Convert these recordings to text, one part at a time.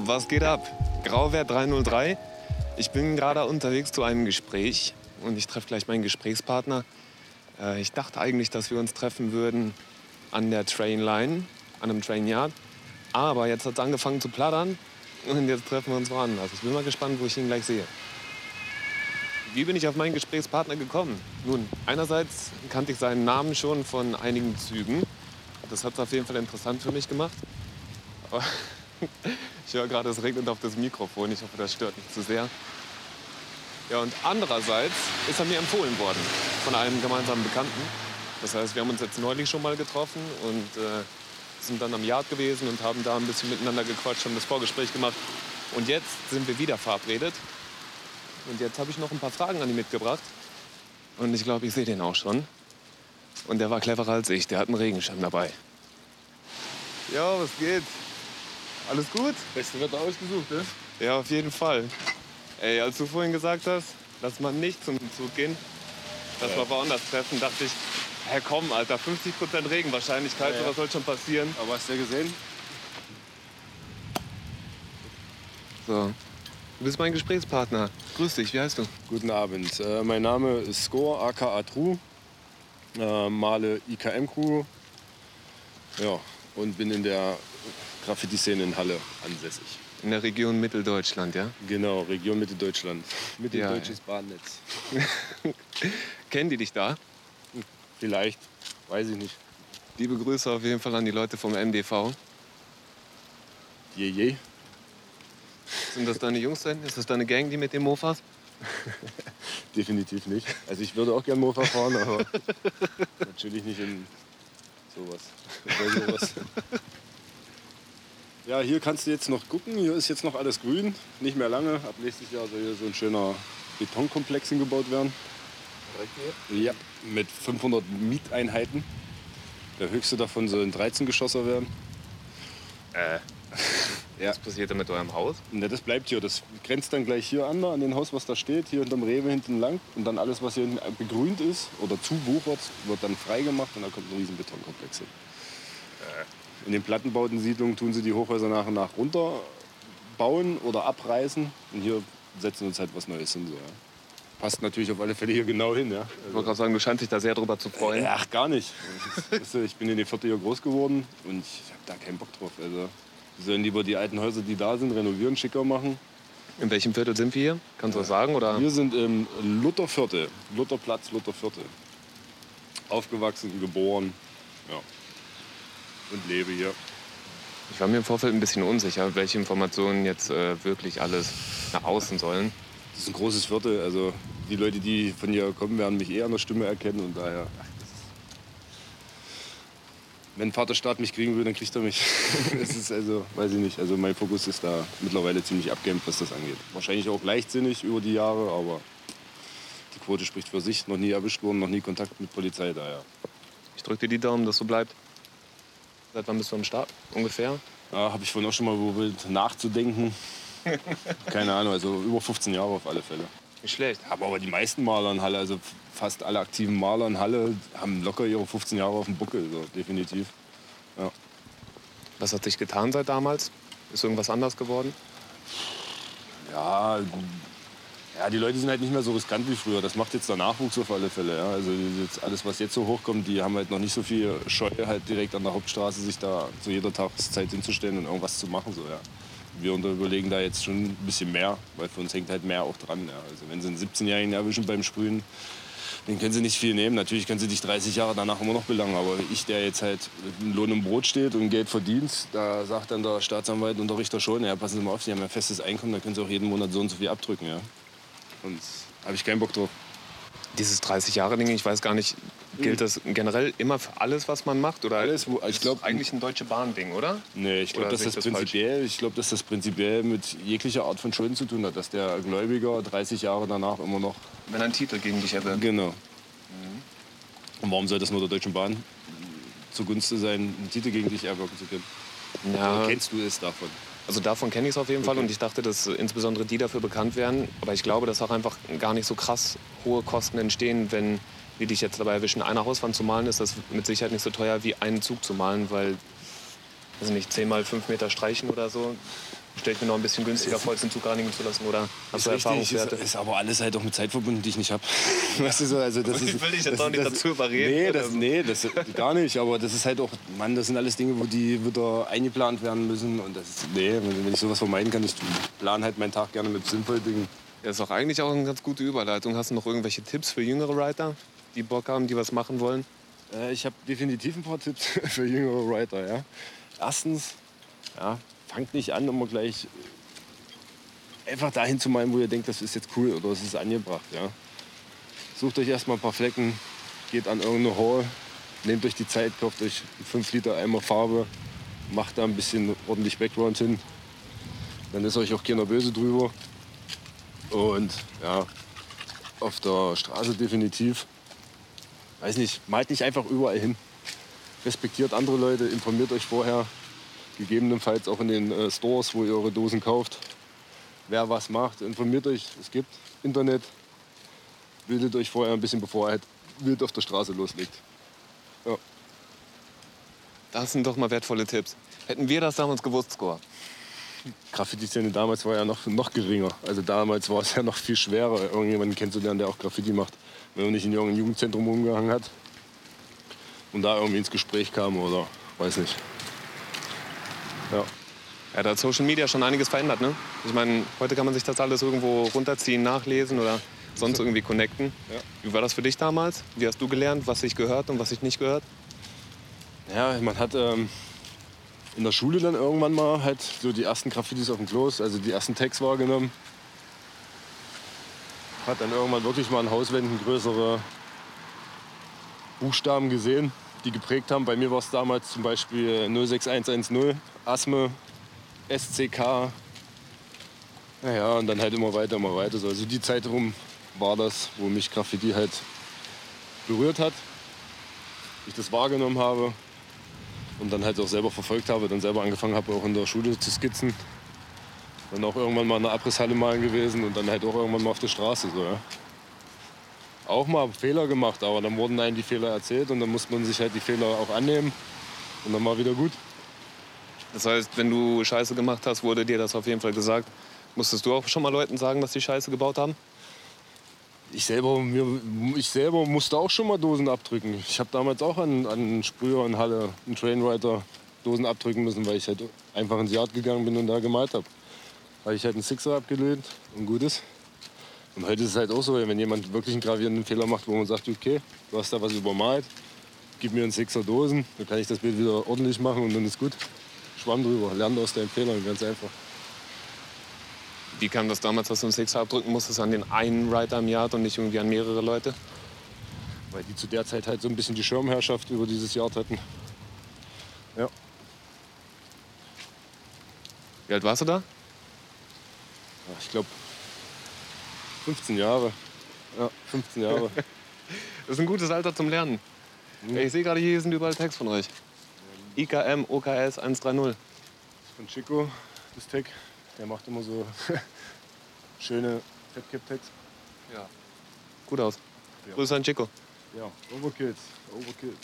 Was geht ab? Grauwert 303. Ich bin gerade unterwegs zu einem Gespräch und ich treffe gleich meinen Gesprächspartner. Äh, ich dachte eigentlich, dass wir uns treffen würden an der Trainline, an einem Trainyard. Aber jetzt hat es angefangen zu plattern und jetzt treffen wir uns woanders. Ich bin mal gespannt, wo ich ihn gleich sehe. Wie bin ich auf meinen Gesprächspartner gekommen? Nun, einerseits kannte ich seinen Namen schon von einigen Zügen. Das hat es auf jeden Fall interessant für mich gemacht. Ich höre gerade, es regnet auf das Mikrofon. Ich hoffe, das stört nicht zu sehr. Ja, und andererseits ist er mir empfohlen worden von einem gemeinsamen Bekannten. Das heißt, wir haben uns jetzt neulich schon mal getroffen und äh, sind dann am Yard gewesen und haben da ein bisschen miteinander gequatscht, haben das Vorgespräch gemacht. Und jetzt sind wir wieder verabredet. Und jetzt habe ich noch ein paar Fragen an ihn mitgebracht. Und ich glaube, ich sehe den auch schon. Und der war cleverer als ich. Der hat einen Regenschirm dabei. Ja, was geht? Alles gut? Beste Wetter ausgesucht, ne? Ja, auf jeden Fall. Ey, als du vorhin gesagt hast, dass man nicht zum Zug gehen, dass wir woanders treffen, dachte ich, hä komm, Alter, 50% Regenwahrscheinlichkeit, Ja, ja. was soll schon passieren? Aber hast du ja gesehen? So. Du bist mein Gesprächspartner. Grüß dich, wie heißt du? Guten Abend. Äh, mein Name ist Score, aka True. Äh, male IKM-Crew. Ja, und bin in der Graffiti-Szene in Halle ansässig. In der Region Mitteldeutschland, ja? Genau, Region Mitte Deutschland. Mitteldeutsches Ja, Bahnnetz. Kennen die dich da? Vielleicht, weiß ich nicht. Liebe Grüße auf jeden Fall an die Leute vom MDV. Je, je. Sind das deine Jungs denn? Ist das deine Gang, die mit den Mofas? Definitiv nicht. Also ich würde auch gern Mofa fahren, aber natürlich nicht in sowas. Sowas. Ja, hier kannst du jetzt noch gucken. Hier ist jetzt noch alles grün. Nicht mehr lange. Ab nächstes Jahr soll hier so ein schöner Betonkomplex hingebaut werden. Ja, mit 500 Mieteinheiten. Der höchste davon soll ein 13 Geschosser werden. Äh. Ja. Was passiert denn mit eurem Haus? Ne, das bleibt hier. Das grenzt dann gleich hier an, da, an den Haus, was da steht, hier hinterm Rewe hinten lang. Und dann alles, was hier hinten begrünt ist oder zuwuchert, wird dann freigemacht und dann kommt ein riesen Betonkomplex hin. In den Plattenbautensiedlungen tun sie die Hochhäuser nach und nach runterbauen oder abreißen. Und hier setzen uns halt was Neues hin. So, ja. Passt natürlich auf alle Fälle hier genau hin. Ja. Ich wollte gerade sagen, du scheinst dich da sehr drüber zu freuen. Ach, gar nicht. Ich bin in der Viertel hier groß geworden und ich habe da keinen Bock drauf. Also, wir sollen lieber die alten Häuser, die da sind, renovieren, schicker machen. In welchem Viertel sind wir hier? Kannst du das sagen? Oder? Wir sind im Lutherviertel, Lutherplatz, Lutherviertel. Aufgewachsen, geboren, ja. Und lebe hier. Ich war mir im Vorfeld ein bisschen unsicher, welche Informationen jetzt äh, wirklich alles nach außen sollen. Das ist ein großes Viertel, also die Leute, die von hier kommen, werden mich eher an der Stimme erkennen und daher. Wenn Vaterstaat mich kriegen will, dann kriegt er mich. Das ist also, weiß ich nicht. Also mein Fokus ist da mittlerweile ziemlich abgehemmt, was das angeht. Wahrscheinlich auch leichtsinnig über die Jahre, aber die Quote spricht für sich. Noch nie erwischt worden, noch nie Kontakt mit Polizei, daher. Ich drücke dir die Daumen, dass so bleibt. Seit wann bist du am Start? Ungefähr? Ja, habe ich vorhin auch schon mal probiert nachzudenken. Keine Ahnung, also über 15 Jahre auf alle Fälle. Nicht schlecht. Habe aber die meisten Maler in Halle, also fast alle aktiven Maler in Halle, haben locker ihre 15 Jahre auf dem Buckel, so, definitiv. Was hat sich getan seit damals? Ist irgendwas anders geworden? Ja, ja, die Leute sind halt nicht mehr so riskant wie früher. Das macht jetzt der Nachwuchs auf alle Fälle. Ja. Also alles, was jetzt so hochkommt, die haben halt noch nicht so viel Scheu, halt direkt an der Hauptstraße sich da zu jeder Tageszeit hinzustellen und irgendwas zu machen. So, ja. Wir überlegen da jetzt schon ein bisschen mehr, weil für uns hängt halt mehr auch dran. Ja. Also wenn sie einen 17-Jährigen erwischen beim Sprühen, den können sie nicht viel nehmen. Natürlich können sie dich 30 Jahre danach immer noch belangen. Aber ich, der jetzt halt mit Lohn im Brot steht und Geld verdient, da sagt dann der Staatsanwalt und der Richter schon, ja, passen Sie mal auf, Sie haben ja festes Einkommen, da können Sie auch jeden Monat so und so viel abdrücken. Ja. Und habe ich keinen Bock drauf. Dieses 30-Jahre-Ding, ich weiß gar nicht, gilt das generell immer für alles, was man macht? Oder Alles, wo- ich ist glaub- eigentlich ein Deutsche Bahn-Ding, oder? Nee, ich glaube, dass das das prinzipiell, ich glaube, dass das prinzipiell mit jeglicher Art von Schulden zu tun hat, dass der Gläubiger 30 Jahre danach immer noch Wenn ein Titel gegen dich erwirkt. Genau. Und warum soll das nur der Deutschen Bahn zugunsten sein, einen Titel gegen dich erwirken zu können? Ja, Oder kennst du es davon? Also davon kenne ich es auf jeden Fall Okay. und ich dachte, dass insbesondere die dafür bekannt wären. Aber ich glaube, dass auch einfach gar nicht so krass hohe Kosten entstehen, wenn die dich jetzt dabei erwischen, eine Hauswand zu malen, ist das mit Sicherheit nicht so teuer wie einen Zug zu malen, weil, weiß nicht, 10 mal 5 Meter streichen oder so. Stelle ich mir noch ein bisschen günstiger vor, als den Zug reinigen zu lassen. Oder hast du Erfahrungswerte? Ist, ist aber alles halt auch mit Zeit verbunden, die ich nicht habe. Weißt du so, also das Ich ist, will dich jetzt das, auch nicht das, dazu überreden Nee, das, nee das, gar nicht. Aber das ist halt auch, Mann, das sind alles Dinge, wo die wieder eingeplant werden müssen. Und das ist, nee, wenn, ich sowas vermeiden kann, ich plane halt meinen Tag gerne mit sinnvollen Dingen. Das ist doch eigentlich auch eine ganz gute Überleitung. Hast du noch irgendwelche Tipps für jüngere Writer, die Bock haben, die was machen wollen? Äh, ich habe definitiv ein paar Tipps für jüngere Writer. Ja. Erstens, ja, fangt nicht an, immer gleich einfach dahin zu meinen, wo ihr denkt, das ist jetzt cool oder es ist angebracht. Ja. Sucht euch erstmal ein paar Flecken, geht an irgendeine Hall, nehmt euch die Zeit, kauft euch einen 5 Liter Eimer Farbe, macht da ein bisschen ordentlich Background hin. Dann ist euch auch keiner böse drüber. Und ja, auf der Straße definitiv weiß nicht, malt nicht einfach überall hin. Respektiert andere Leute, informiert euch vorher, gegebenenfalls auch in den äh, Stores, wo ihr eure Dosen kauft, wer was macht. Informiert euch, es gibt Internet, bildet euch vorher ein bisschen, bevor ihr halt wild auf der Straße loslegt. Ja. Das sind doch mal wertvolle Tipps. Hätten wir das damals gewusst, Score. Graffiti-Szene damals war ja noch, noch geringer. Also damals war es ja noch viel schwerer, irgendjemanden kennenzulernen, der auch Graffiti macht. Wenn man nicht in irgendeinem Jugendzentrum rumgehangen hat und da irgendwie ins Gespräch kam oder weiß nicht. Ja. Ja, da hat Social Media schon einiges verändert, ne? Ich meine, heute kann man sich das alles irgendwo runterziehen, nachlesen oder sonst irgendwie connecten. Ja. Wie war das für dich damals? Wie hast du gelernt, was sich gehört und was sich nicht gehört? Ja, man hat ähm, in der Schule dann irgendwann mal halt so die ersten Graffitis auf dem Klos, also die ersten Tags wahrgenommen. Hat dann irgendwann wirklich mal an Hauswänden größere Buchstaben gesehen, die geprägt haben. Bei mir war es damals zum Beispiel 06110, Asme, SCK. Naja, und dann halt immer weiter, immer weiter. So. Also die Zeit rum war das, wo mich Graffiti halt berührt hat. Ich das wahrgenommen habe und dann halt auch selber verfolgt habe, dann selber angefangen habe, auch in der Schule zu skizzen. Dann auch irgendwann mal in der Abrisshalle malen gewesen und dann halt auch irgendwann mal auf der Straße. So, ja. Auch mal Fehler gemacht, aber dann wurden einem die Fehler erzählt und dann muss man sich halt die Fehler auch annehmen und dann mal wieder gut. Das heißt, wenn du Scheiße gemacht hast, wurde dir das auf jeden Fall gesagt. Musstest du auch schon mal Leuten sagen, dass die Scheiße gebaut haben? Ich selber, mir, ich selber musste auch schon mal Dosen abdrücken. Ich habe damals auch an, an Sprüher in Halle, einen Trainwriter, Dosen abdrücken müssen, weil ich halt einfach ins Yard gegangen bin und da gemalt habe. Habe ich halt einen Sixer abgelehnt und gut ist. Und heute ist es halt auch so, wenn jemand wirklich einen gravierenden Fehler macht, wo man sagt, okay, du hast da was übermalt, gib mir einen Sixer Dosen, dann kann ich das Bild wieder ordentlich machen und dann ist gut. Schwamm drüber, lerne aus deinen Fehlern, ganz einfach. Wie kam das damals, dass du einen Sixer abdrücken musstest an den einen Writer im Yard und nicht irgendwie an mehrere Leute? Weil die zu der Zeit halt so ein bisschen die Schirmherrschaft über dieses Yard hatten. Ja. Wie alt warst du da? Ich glaube 15 Jahre. Ja, 15 Jahre. Das ist ein gutes Alter zum Lernen. Ey, Ich sehe gerade, hier sind überall Tags von euch. IKM OKS 130. Von Chico, das Tag. Der macht immer so schöne Fettkipp-Tags. Ja. Gut aus. Ja. Grüße an Chico. Ja, Overkills. Overkills.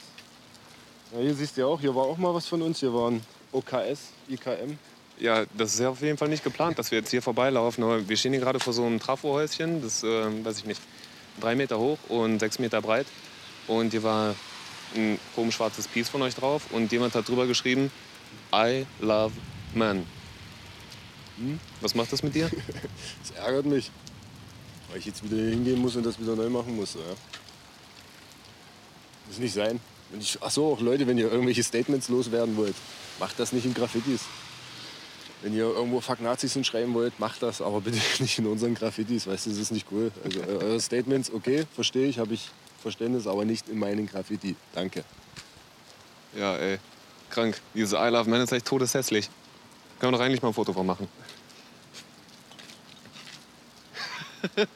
Ja, hier siehst du ja auch, hier war auch mal was von uns. Hier waren OKS, IKM. Ja, das ist ja auf jeden Fall nicht geplant, dass wir jetzt hier vorbeilaufen. Aber wir stehen hier gerade vor so einem Trafohäuschen. Das, äh, weiß ich nicht, drei Meter hoch und sechs Meter breit. Und hier war ein komisch schwarzes Piece von euch drauf. Und jemand hat drüber geschrieben, I love men. Hm? Was macht das mit dir? Das ärgert mich. Weil ich jetzt wieder hingehen muss und das wieder neu machen muss. Ja. Muss nicht sein. Und ach so, Leute, wenn ihr irgendwelche Statements loswerden wollt, macht das nicht in Graffitis. Wenn ihr irgendwo Fuck Nazis hinschreiben wollt, macht das, aber bitte nicht in unseren Graffitis. Weißt du, das ist nicht cool. Also eure Statements, okay, verstehe ich, habe ich Verständnis, aber nicht in meinen Graffiti. Danke. Ja, ey. Krank. Diese I love men ist echt todeshässlich. Können wir doch eigentlich mal ein Foto von machen.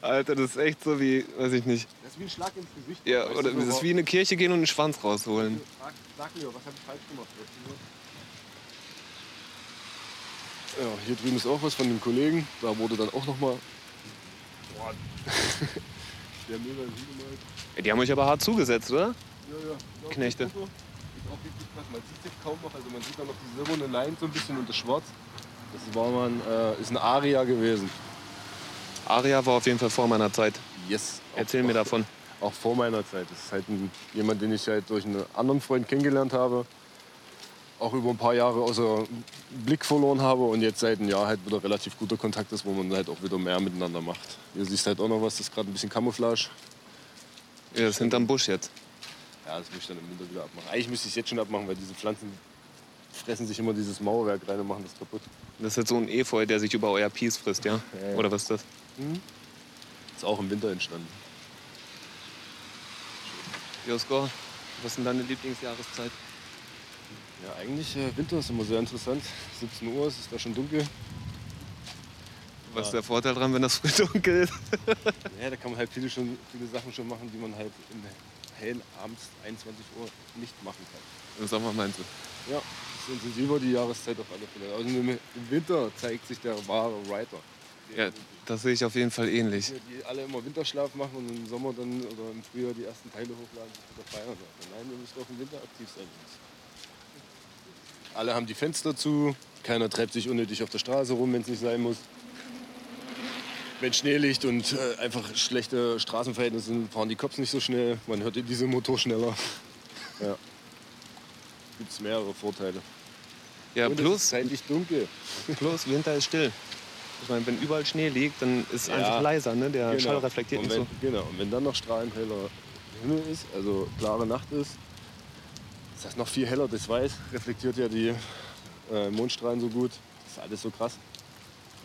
Alter, das ist echt so wie, weiß ich nicht. Das ist wie ein Schlag ins Gesicht. Ja, oder das ist wie in eine Kirche gehen und einen Schwanz rausholen. Sag, sag mir, was habe ich falsch gemacht? Ja, hier drüben ist auch was von dem Kollegen. Da wurde dann auch noch mal. Boah. Der Müll beim Hingemalt. Die haben euch aber hart zugesetzt, oder? Ja, ja. ja Knechte. Foto. auch richtig krass. Man sieht sich kaum noch. Also man sieht da noch die silberne Line so ein bisschen und das Schwarz. Das war man, äh, ist ein Aria gewesen. Aria war auf jeden Fall vor meiner Zeit. Yes. Erzähl auch, mir davon. Auch vor meiner Zeit. Das ist halt ein, jemand, den ich halt durch einen anderen Freund kennengelernt habe. Auch über ein paar Jahre außer Blick verloren habe und jetzt seit einem Jahr halt wieder relativ guter Kontakt ist, wo man halt auch wieder mehr miteinander macht. Hier siehst halt auch noch was, das ist gerade ein bisschen Camouflage. Ja, das ist hinterm Busch jetzt. Ja, das muss ich dann im Winter wieder abmachen. Eigentlich müsste ich es jetzt schon abmachen, weil diese Pflanzen fressen sich immer dieses Mauerwerk rein und machen das kaputt. Das ist jetzt so ein Efeu, der sich über euer Piece frisst, ja? Ja, ja. Oder was ist das? Ist auch im Winter entstanden. Josko, was ist denn deine Lieblingsjahreszeit? Ja, eigentlich äh, Winter ist immer sehr interessant. 17 Uhr ist es da schon dunkel. Was ist der Vorteil dran, wenn das früh dunkel ist? Ja, da kann man halt viele, schon, viele Sachen schon machen, die man halt im hellen abends 21 Uhr nicht machen kann. Im Sommer meinst du? Ja, ist intensiver die Jahreszeit auf alle Fälle. Also im, Winter zeigt sich der wahre Writer. Ja, das sehe ich auf jeden Fall ähnlich. Die alle immer Winterschlaf machen und im Sommer dann oder im Frühjahr die ersten Teile hochladen und wieder feiern. Nein, wir müssen auch im Winter aktiv sein. Alle haben die Fenster zu, keiner treibt sich unnötig auf der Straße rum, wenn es nicht sein muss. Wenn Schnee liegt und äh, einfach schlechte Straßenverhältnisse sind, fahren die Cops nicht so schnell. Man hört den Dieselmotor schneller. Ja. Gibt es mehrere Vorteile. Ja, und es ist plus, zeitlich dunkel. plus Winter ist still. Ich meine, wenn überall Schnee liegt, dann ist es Ja. einfach leiser, ne? Der Genau. Schall reflektiert und nicht wenn, so. Genau, und wenn dann noch strahlend heller Himmel ist, also klare Nacht ist, ist das noch viel heller. Das Weiß reflektiert ja die äh, Mondstrahlen so gut. Das ist alles so krass.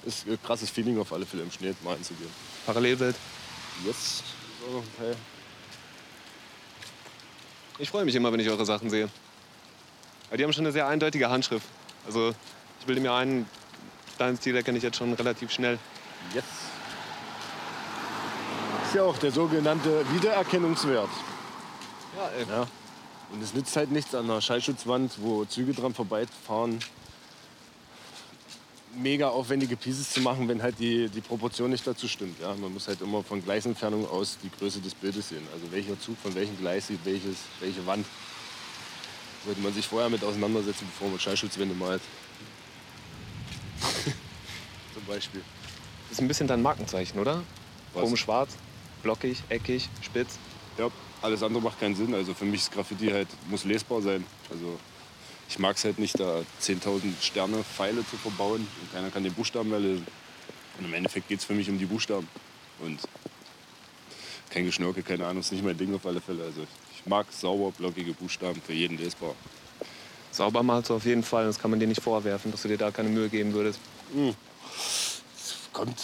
Ist ein krasses Feeling auf alle Fälle im Schnee malen zu gehen. Parallelwelt. Ist noch ein Teil. Ich freue mich immer, wenn ich eure Sachen sehe. Weil die haben schon eine sehr eindeutige Handschrift. Also ich bilde mir ein, deinen Stil erkenne ich jetzt schon relativ schnell. Jetzt. Ist ja auch der sogenannte Wiedererkennungswert. Ja, ey. Ja. Und es nützt halt nichts an einer Schallschutzwand, wo Züge dran vorbeifahren, mega aufwendige Pieces zu machen, wenn halt die, die Proportion nicht dazu stimmt. Ja? Man muss halt immer von Gleisentfernung aus die Größe des Bildes sehen. Also welcher Zug von welchem Gleis sieht welches, welche Wand. Sollte man sich vorher mit auseinandersetzen, bevor man Schallschutzwände malt. Zum Beispiel. Das ist ein bisschen dein Markenzeichen, oder? Was? Oben schwarz, blockig, eckig, spitz. Ja, alles andere macht keinen Sinn. Also für mich ist Graffiti halt, muss lesbar sein. Also ich mag es halt nicht, da 10.000 Sterne, Pfeile zu verbauen und keiner kann den Buchstaben mehr lesen. Und im Endeffekt geht es für mich um die Buchstaben. Und kein Geschnörkel, keine Ahnung, ist nicht mein Ding auf alle Fälle. Also ich mag sauber, blockige Buchstaben, für jeden lesbar. Sauber malst du auf jeden Fall, das kann man dir nicht vorwerfen, dass du dir da keine Mühe geben würdest. Das kommt,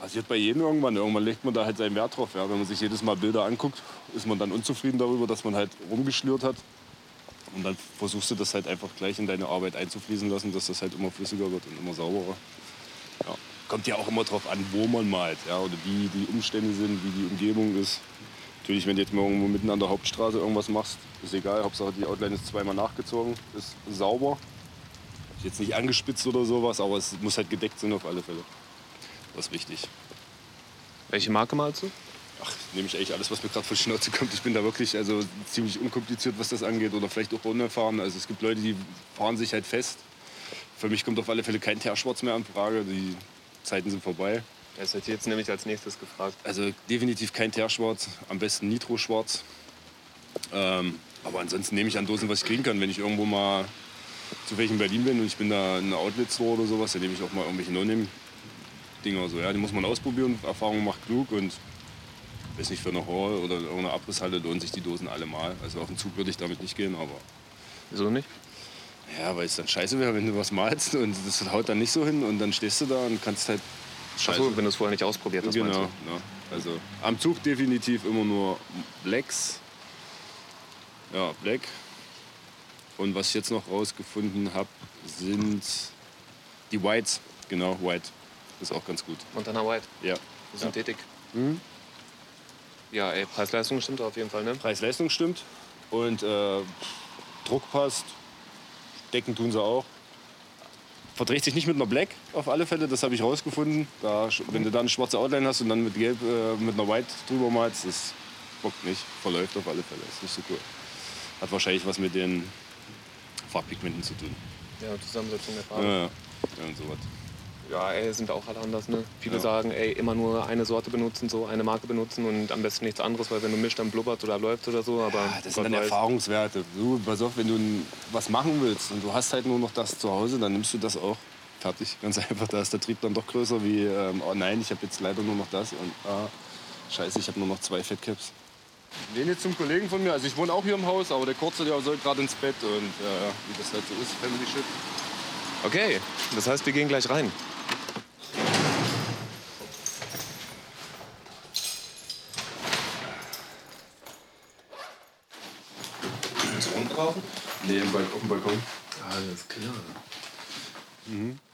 passiert bei jedem irgendwann. Irgendwann legt man da halt seinen Wert drauf. Ja. Wenn man sich jedes Mal Bilder anguckt, ist man dann unzufrieden darüber, dass man halt rumgeschlürt hat. Und dann versuchst du das halt einfach gleich in deine Arbeit einzufließen lassen, dass das halt immer flüssiger wird und immer sauberer. Ja. Kommt ja auch immer drauf an, wo man malt ja, oder wie die Umstände sind, wie die Umgebung ist. Natürlich, wenn du jetzt mal irgendwo mitten an der Hauptstraße irgendwas machst, ist egal. Hauptsache die Outline ist zweimal nachgezogen, ist sauber. Ist Jetzt nicht angespitzt oder sowas, aber es muss halt gedeckt sein auf alle Fälle. Das ist wichtig. Welche Marke malst du? Ach, nehme ich eigentlich alles, was mir gerade vor die Schnauze kommt. Ich bin da wirklich also ziemlich unkompliziert, was das angeht. Oder vielleicht auch unerfahren. Also es gibt Leute, die fahren sich halt fest. Für mich kommt auf alle Fälle kein Teerschwarz mehr in Frage. Die Zeiten sind vorbei. Das hätte ich jetzt nämlich als nächstes gefragt. Also definitiv kein Teerschwarz, am besten Nitro-Schwarz. Ähm, aber ansonsten nehme ich an Dosen, was ich kriegen kann. Wenn ich irgendwo mal zufällig in Berlin bin und ich bin da in einer Outlet-Store oder sowas, dann nehme ich auch mal irgendwelche No-Name-Dinger. So, ja, die muss man ausprobieren. Erfahrung macht klug und weiß nicht, für eine Hall oder irgendeine Abrisshalle lohnen sich die Dosen alle mal. Also auf den Zug würde ich damit nicht gehen, aber Wieso nicht? ja, weil es dann scheiße wäre, wenn du was malst und das haut dann nicht so hin und dann stehst du da und kannst halt Achso, wenn du es vorher nicht ausprobiert hast, Genau, ja. also am Zug definitiv immer nur Blacks. Ja, Black. Und was ich jetzt noch rausgefunden habe, sind die Whites. Genau, White. Ist auch ganz gut. Montana White, Ja. Synthetik. Mhm. Ja, ey, Preis-Leistung stimmt auf jeden Fall, ne? Preis-Leistung stimmt. Und äh, Druck passt. Decken tun sie auch. Verdreht sich nicht mit einer Black auf alle Fälle, das habe ich rausgefunden. Da, wenn du dann eine schwarze Outline hast und dann mit Gelb äh, mit einer White drüber malst, das bockt nicht. Verläuft auf alle Fälle. Ist nicht so cool. Hat wahrscheinlich was mit den Farbpigmenten zu tun. Ja, Zusammensetzung der Farbe. Ja, ja. ja und sowas. Ja, ey, sind auch alle anders, ne? Viele Ja. sagen, ey, immer nur eine Sorte benutzen, so eine Marke benutzen und am besten nichts anderes, weil wenn du mischt, dann blubbert oder läuft oder so. Aber Ja, das Gott sind dann weiß. Erfahrungswerte. Du, pass auf, wenn du was machen willst und du hast halt nur noch das zu Hause, dann nimmst du das auch. Fertig. Ganz einfach. Da ist der Trieb dann doch größer wie, ähm, oh nein, ich habe jetzt leider nur noch das und ah, scheiße, ich habe nur noch zwei Fettcaps. Den jetzt zum Kollegen von mir. Also ich wohne auch hier im Haus, aber der Kurze, der soll gerade ins Bett und äh, wie das halt so ist, Family Shit. Okay, das heißt, wir gehen gleich rein. Willst du rumbrauchen? Nee, im auf dem Balkon. Alles klar.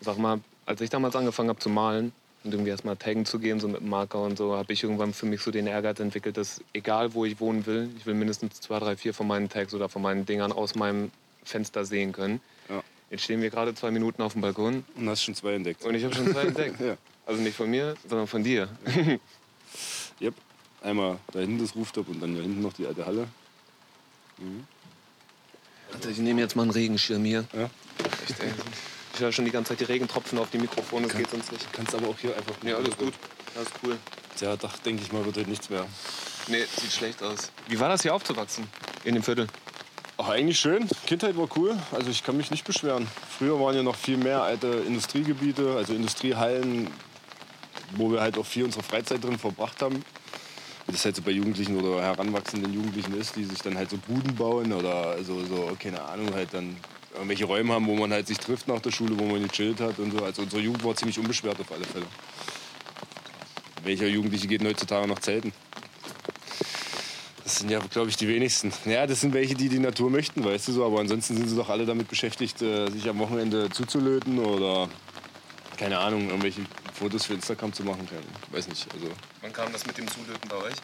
Sag mal, als ich damals angefangen habe zu malen und irgendwie erstmal taggen zu gehen, so mit dem Marker und so, habe ich irgendwann für mich so den Ehrgeiz entwickelt, dass egal wo ich wohnen will, ich will mindestens zwei, drei, vier von meinen Tags oder von meinen Dingern aus meinem Fenster sehen können. Ja. Jetzt stehen wir gerade zwei Minuten auf dem Balkon Und hast schon zwei entdeckt. und ich habe schon zwei entdeckt. Ja. Also nicht von mir, sondern von dir. Yep. Einmal da hinten das Rooftop und dann da hinten noch die alte Halle. Warte, ich nehme jetzt mal einen Regenschirm hier. Ja. Echt, ey. Ich höre schon die ganze Zeit die Regentropfen auf die Mikrofone, das Kann- geht sonst nicht. Kannst aber auch hier einfach. Nee, alles gut. Alles cool. Ja, doch, denke ich mal, wird heute nichts mehr. Nee, sieht schlecht aus. Wie war das hier aufzuwachsen? In dem Viertel? Ach, eigentlich schön. Kindheit war cool. Also ich kann mich nicht beschweren. Früher waren ja noch viel mehr alte Industriegebiete, also Industriehallen, wo wir halt auch viel unsere Freizeit drin verbracht haben. Wie das halt so bei Jugendlichen oder heranwachsenden Jugendlichen ist, die sich dann halt so Buden bauen oder so, so keine Ahnung, halt dann irgendwelche Räume haben, wo man halt sich trifft nach der Schule, wo man gechillt hat und so. Also unsere Jugend war ziemlich unbeschwert auf alle Fälle. Welcher Jugendliche geht heutzutage noch zelten? Das sind ja, glaube ich, die wenigsten. Ja, das sind welche, die die Natur möchten, weißt du so. Aber ansonsten sind sie doch alle damit beschäftigt, äh, sich am Wochenende zuzulöten oder, keine Ahnung, irgendwelche Fotos für Instagram zu machen. Keine, weiß nicht. Also, Wann kam das mit dem Zulöten bei euch?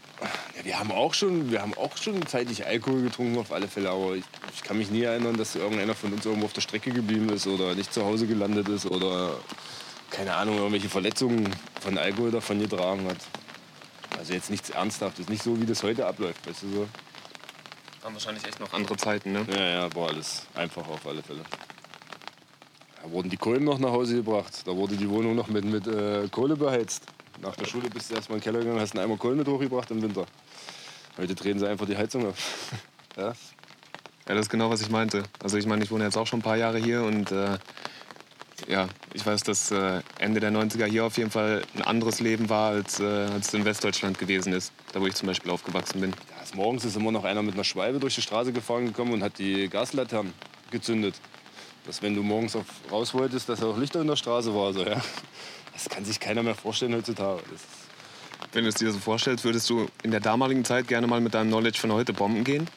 ja, wir haben auch schon, wir haben auch schon zeitlich Alkohol getrunken auf alle Fälle. Aber ich, ich kann mich nie erinnern, dass irgendeiner von uns irgendwo auf der Strecke geblieben ist oder nicht zu Hause gelandet ist oder, keine Ahnung, irgendwelche Verletzungen von Alkohol davon getragen hat. Also jetzt nichts Ernsthaftes, nicht so, wie das heute abläuft, weißt du so. Waren wahrscheinlich echt noch andere Zeiten, ne? Ja, ja, war alles einfach auf alle Fälle. Da wurden die Kohlen noch nach Hause gebracht. Da wurde die Wohnung noch mit, mit äh, Kohle beheizt. Nach der Schule bist du erstmal in den Keller gegangen, hast einen Eimer Kohle mit hochgebracht im Winter. Heute drehen sie einfach die Heizung auf. ja? Ja, das ist genau, was ich meinte. Also ich meine, ich wohne jetzt auch schon ein paar Jahre hier und äh, ja, ich weiß, dass äh, Ende der 90er hier auf jeden Fall ein anderes Leben war, als, äh, als es in Westdeutschland gewesen ist, da wo ich zum Beispiel aufgewachsen bin. Ja, morgens ist immer noch einer mit einer Schwalbe durch die Straße gefahren gekommen und hat die Gaslaternen gezündet. Dass wenn du morgens auf, raus wolltest, dass auch Lichter in der Straße war. So, ja. Das kann sich keiner mehr vorstellen heutzutage. Wenn du es dir so vorstellst, würdest du in der damaligen Zeit gerne mal mit deinem Knowledge von heute bomben gehen?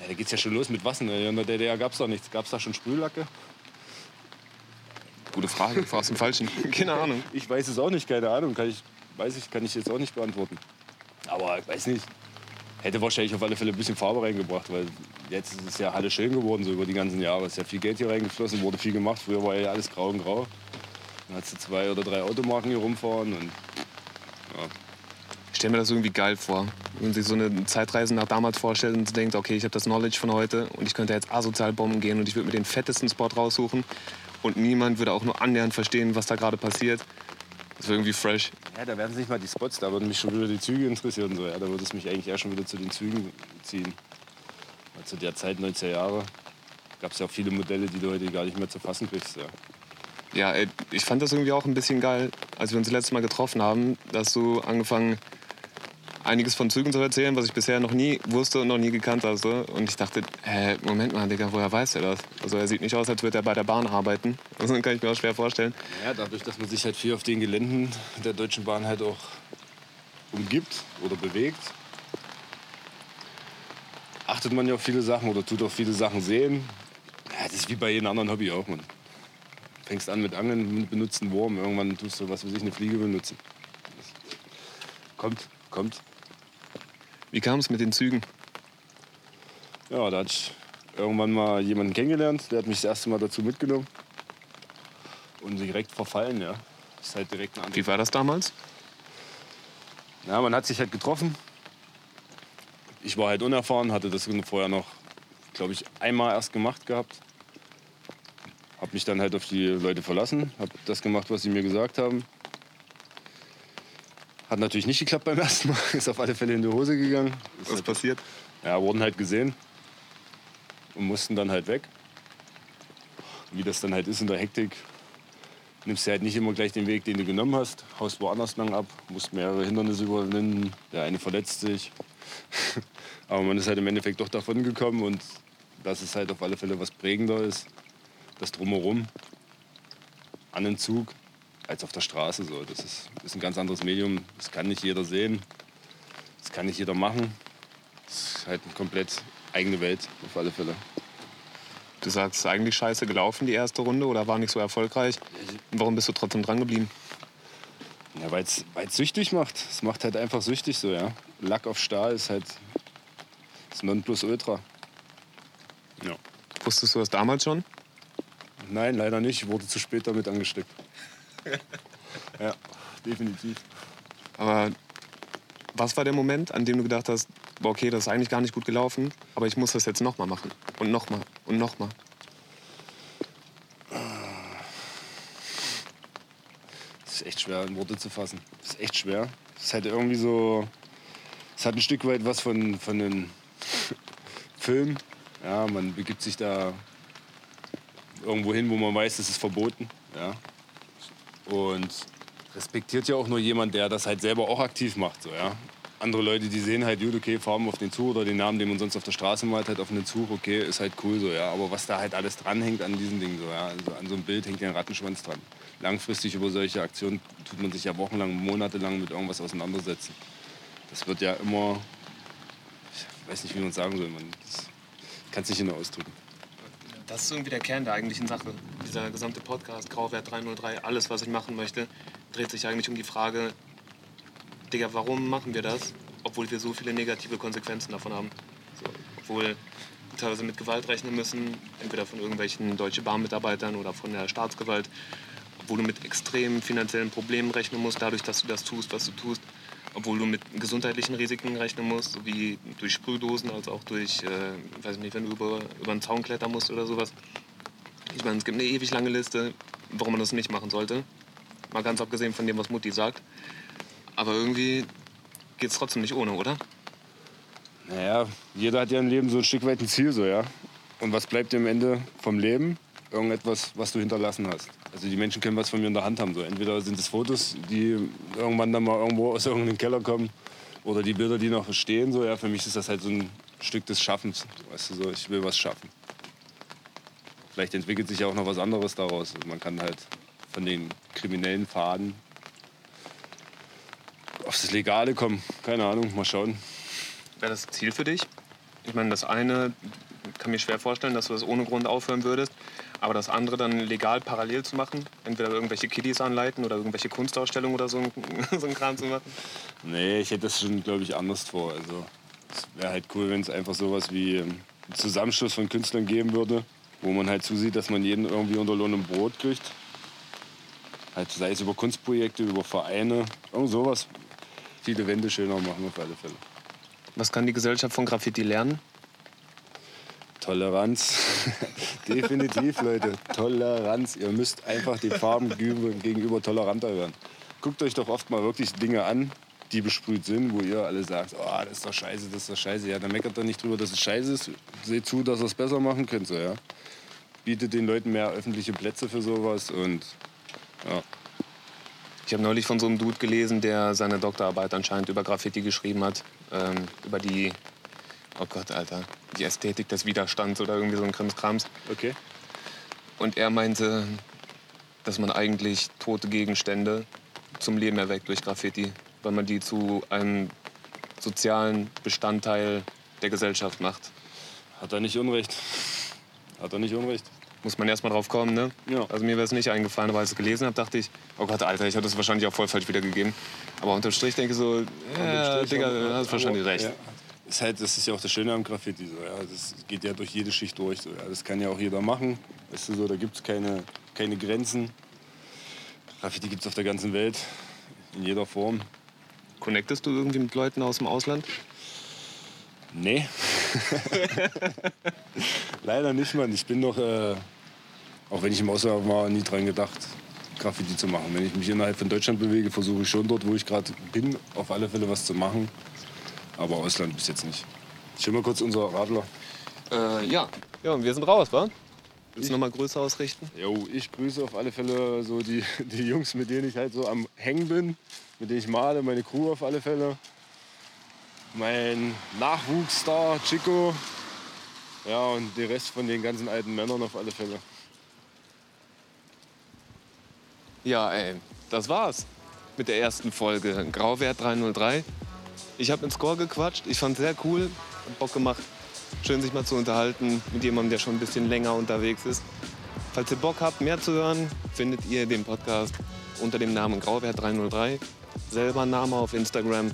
Ja, da geht's ja schon los mit was. Ne? In der DDR gab's da nichts. Gab's da schon Sprühlacke? Gute Frage, du fragst den Falschen. Keine Ahnung. Ich weiß es auch nicht, keine Ahnung. Kann ich, weiß ich, kann ich jetzt auch nicht beantworten. Aber ich weiß nicht. Hätte wahrscheinlich auf alle Fälle ein bisschen Farbe reingebracht, weil jetzt ist es ja alles schön geworden, so über die ganzen Jahre. Es ist ja viel Geld hier reingeflossen, wurde viel gemacht. Früher war ja alles grau und grau. Dann hast du zwei oder drei Automarken hier rumfahren und Ich stelle mir das irgendwie geil vor. Wenn man sich so eine Zeitreise nach damals vorstellt und denkt, okay, ich habe das Knowledge von heute und ich könnte jetzt asozial bomben gehen und ich würde mir den fettesten Spot raussuchen und niemand würde auch nur annähernd verstehen, was da gerade passiert. Wäre irgendwie fresh. Ja, da werden nicht mal die Spots, da würden mich schon wieder die Züge interessieren. So. Ja, da würde es mich eigentlich eher schon wieder zu den Zügen ziehen. Weil zu der Zeit, 19 Jahre, gab es ja auch viele Modelle, die du heute gar nicht mehr zu fassen kriegst. Ja. Ja, ey, ich fand das irgendwie auch ein bisschen geil, als wir uns das letzte Mal getroffen haben, dass du angefangen einiges von Zügen zu erzählen, was ich bisher noch nie wusste und noch nie gekannt habe. Und ich dachte, hä, Moment mal, Digga, woher weiß er das? Also er sieht nicht aus, als würde er bei der Bahn arbeiten. Also kann ich mir auch schwer vorstellen. ja, dadurch, dass man sich halt viel auf den Geländen der Deutschen Bahn halt auch umgibt oder bewegt, achtet man ja auf viele Sachen oder tut auch viele Sachen sehen. Ja, das ist wie bei jedem anderen Hobby auch, man. Fängst an mit Angeln, benutzt einen Wurm, irgendwann tust du, was weiß ich, eine Fliege benutzen. Kommt, kommt. Wie kam es mit den Zügen? Ja, da hatte ich irgendwann mal jemanden kennengelernt, der hat mich das erste Mal dazu mitgenommen. Und direkt verfallen, ja. Das ist halt direkt eine andere. Wie war das damals? Ja, man hat sich halt getroffen. ich war halt unerfahren, hatte das vorher noch, glaube ich, einmal erst gemacht gehabt. Habe mich dann halt auf die Leute verlassen, habe das gemacht, was sie mir gesagt haben. Hat natürlich nicht geklappt beim ersten Mal, ist auf alle Fälle in die Hose gegangen. Ist Was halt, passiert? ja, wurden halt gesehen und mussten dann halt weg. Wie das dann halt ist in der Hektik, nimmst du halt nicht immer gleich den Weg, den du genommen hast, haust woanders lang ab, musst mehrere Hindernisse überwinden, der eine verletzt sich. Aber man ist halt im Endeffekt doch davon gekommen und das ist halt auf alle Fälle was prägender ist, das drumherum an den Zug als auf der Straße so. Das ist, ist ein ganz anderes Medium, das kann nicht jeder sehen, das kann nicht jeder machen. Das ist halt eine komplett eigene Welt auf alle Fälle. Du sagst, eigentlich scheiße gelaufen die erste Runde oder war nicht so erfolgreich. Warum bist du trotzdem dran geblieben? Ja, weil es süchtig macht. Es macht halt einfach süchtig so, ja. Lack auf Stahl ist halt das Nonplusultra. Ja. Wusstest du das damals schon? Nein, leider nicht. Ich wurde zu spät damit angesteckt. ja, definitiv. Aber was war der Moment, an dem du gedacht hast, okay, das ist eigentlich gar nicht gut gelaufen, aber ich muss das jetzt nochmal machen und nochmal und nochmal? Das ist echt schwer in Worte zu fassen. Das ist echt schwer. Es halt irgendwie so. Es hat ein Stück weit was von, von einem Film. Ja, man begibt sich da irgendwo hin, wo man weiß, es ist verboten. Ja. Und respektiert ja auch nur jemand, der das halt selber auch aktiv macht. So, ja. Andere Leute, die sehen halt, gut, okay, fahren auf den Zug oder den Namen, den man sonst auf der Straße malt, halt auf den Zug, okay, ist halt cool so, ja. Aber was da halt alles dranhängt an diesen Dingen, so, ja. Also an so einem Bild hängt ja ein Rattenschwanz dran. Langfristig über solche Aktionen tut man sich ja wochenlang, monatelang mit irgendwas auseinandersetzen. Das wird ja immer, ich weiß nicht, wie man es sagen soll, man kann es nicht genau ausdrücken. Das ist irgendwie der Kern der eigentlichen Sache. Dieser gesamte Podcast, Grauwert 303, alles, was ich machen möchte, dreht sich eigentlich um die Frage, Digga, warum machen wir das, obwohl wir so viele negative Konsequenzen davon haben? So, obwohl wir teilweise mit Gewalt rechnen müssen, entweder von irgendwelchen deutschen Bahnmitarbeitern oder von der Staatsgewalt, obwohl du mit extremen finanziellen Problemen rechnen musst, dadurch, dass du das tust, was du tust, obwohl du mit gesundheitlichen Risiken rechnen musst, sowie durch Sprühdosen, als auch durch, äh, weiß ich nicht, wenn du über, über einen Zaun klettern musst oder sowas. Ich meine, es gibt eine ewig lange Liste, warum man das nicht machen sollte. Mal ganz abgesehen von dem, was Mutti sagt. Aber irgendwie geht es trotzdem nicht ohne, oder? Naja, jeder hat ja im Leben so ein Stück weit ein Ziel, so, ja. Und was bleibt dir am Ende vom Leben? Irgendetwas, was du hinterlassen hast. Also die Menschen können was von mir in der Hand haben. So. Entweder sind es Fotos, die irgendwann dann mal irgendwo aus irgendeinem Keller kommen, oder die Bilder, die noch stehen. So. Ja, für mich ist das halt so ein Stück des Schaffens. Weißt du, so, ich will was schaffen. Vielleicht entwickelt sich ja auch noch was anderes daraus. Man kann halt von den kriminellen Faden aufs Legale kommen. Keine Ahnung, mal schauen. Wäre das Ziel für dich? Ich meine, das eine kann mir schwer vorstellen, dass du das ohne Grund aufhören würdest. Aber das andere dann legal parallel zu machen, entweder irgendwelche Kiddies anleiten oder irgendwelche Kunstausstellungen oder so, ein- so ein Kram zu machen. Nee, ich hätte das schon, glaube ich, anders vor. Also, es wäre halt cool, wenn es einfach sowas wie ähm, einen Zusammenschluss von Künstlern geben würde, wo man halt zusieht, dass man jeden irgendwie unter Lohn und Brot kriegt. Halt, sei es über Kunstprojekte, über Vereine, irgend sowas. Viele Wände schöner machen auf alle Fälle. Was kann die Gesellschaft von Graffiti lernen? Toleranz. Definitiv, Leute. Toleranz. Ihr müsst einfach die Farben gegenüber toleranter werden. Guckt euch doch oft mal wirklich Dinge an, die besprüht sind, wo ihr alle sagt, oh, das ist doch scheiße, das ist doch scheiße. Ja, dann meckert doch nicht drüber, dass es scheiße ist. Seht zu, dass ihr es besser machen könnt. So, ja. Bietet den Leuten mehr öffentliche Plätze für sowas und ja. Ich habe neulich von so einem Dude gelesen, der seine Doktorarbeit anscheinend über Graffiti geschrieben hat. Ähm, über die, oh Gott, Alter, die Ästhetik des Widerstands oder irgendwie so ein Krimskrams. Okay. Und er meinte, dass man eigentlich tote Gegenstände zum Leben erweckt durch Graffiti, weil man die zu einem sozialen Bestandteil der Gesellschaft macht. Hat er nicht Unrecht. Hat er nicht Unrecht. Muss man erst mal drauf kommen, ne? Ja. Also mir wäre es nicht eingefallen, aber als ich es gelesen habe, dachte ich, oh Gott, Alter, ich habe das wahrscheinlich auch voll falsch wiedergegeben. Aber unterm Strich denke ich so, ja, Digga, du hast wahrscheinlich recht. Ja. Ist halt, das ist ja auch das Schöne am Graffiti. So, ja. Das geht ja durch jede Schicht durch. So, ja. Das kann ja auch jeder machen. Weißt du, so, da gibt es keine, keine Grenzen. Graffiti gibt es auf der ganzen Welt. In jeder Form. Connectest du irgendwie mit Leuten aus dem Ausland? Nee. Leider nicht, Mann. Ich bin noch, äh, auch wenn ich im Ausland war, nie dran gedacht, Graffiti zu machen. Wenn ich mich innerhalb von Deutschland bewege, versuche ich schon dort, wo ich gerade bin, auf alle Fälle was zu machen. Aber Ausland bis jetzt nicht. Schau mal kurz unser Radler. Äh, ja. Ja, und wir sind raus, wa? Willst du noch mal Grüße ausrichten? Jo, ich grüße auf alle Fälle so die, die Jungs, mit denen ich halt so am Hängen bin, mit denen ich male, meine Crew auf alle Fälle. Mein Nachwuchsstar Chico. Ja, und der Rest von den ganzen alten Männern auf alle Fälle. Ja, ey, das war's mit der ersten Folge Grauwert 303. Ich habe ins Score gequatscht, ich fand sehr cool, hat Bock gemacht. Schön, sich mal zu unterhalten mit jemandem, der schon ein bisschen länger unterwegs ist. Falls ihr Bock habt, mehr zu hören, findet ihr den Podcast unter dem Namen Grauwert 303. Selber Name auf Instagram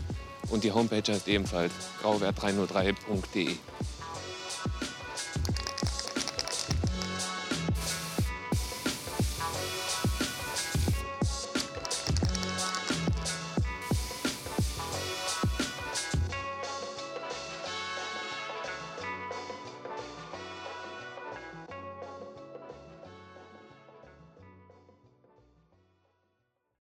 und die Homepage heißt ebenfalls grauwert303.de.